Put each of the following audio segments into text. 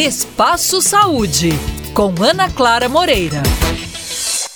Espaço Saúde, com Ana Clara Moreira.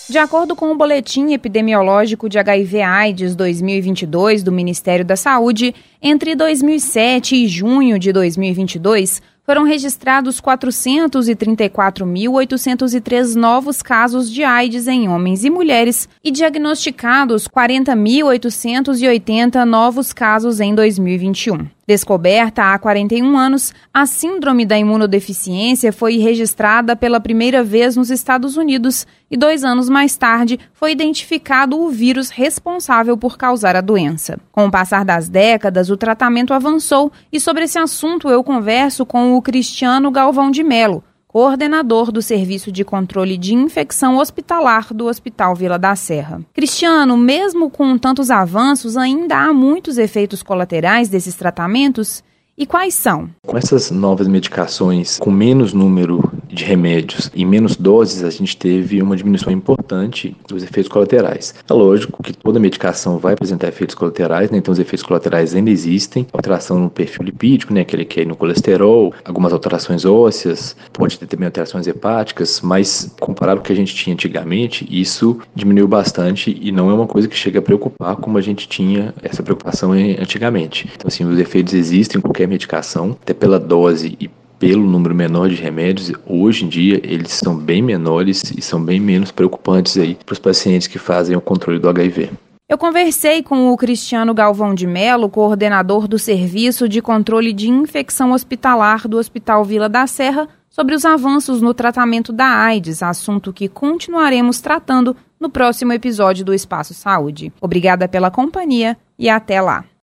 De acordo com o Boletim Epidemiológico de HIV/AIDS 2022 do Ministério da Saúde, entre 2007 e junho de 2022, foram registrados 434.803 novos casos de AIDS em homens e mulheres e diagnosticados 40.880 novos casos em 2021. Descoberta há 41 anos, a síndrome da imunodeficiência foi registrada pela primeira vez nos Estados Unidos e dois anos mais tarde foi identificado o vírus responsável por causar a doença. Com o passar das décadas, o tratamento avançou e sobre esse assunto eu converso com o Cristiano Galvão de Melo, coordenador do Serviço de Controle de Infecção Hospitalar do Hospital Vila da Serra. Cristiano, mesmo com tantos avanços, ainda há muitos efeitos colaterais desses tratamentos? E quais são? Com essas novas medicações, com menos número de remédios e menos doses, a gente teve uma diminuição importante dos efeitos colaterais. É lógico que toda medicação vai apresentar efeitos colaterais, né? então os efeitos colaterais ainda existem. Alteração no perfil lipídico, né? aquele que é no colesterol, algumas alterações ósseas, pode ter também alterações hepáticas, mas comparado com o que a gente tinha antigamente, isso diminuiu bastante e não é uma coisa que chega a preocupar como a gente tinha essa preocupação antigamente. Então, assim, os efeitos existem, qualquer qualquer medicação, até pela dose e pelo número menor de remédios, hoje em dia eles são bem menores e são bem menos preocupantes aí para os pacientes que fazem o controle do HIV. Eu conversei com o Cristiano Galvão de Melo, coordenador do Serviço de Controle de Infecção Hospitalar do Hospital Vila da Serra, sobre os avanços no tratamento da AIDS, assunto que continuaremos tratando no próximo episódio do Espaço Saúde. Obrigada pela companhia e até lá.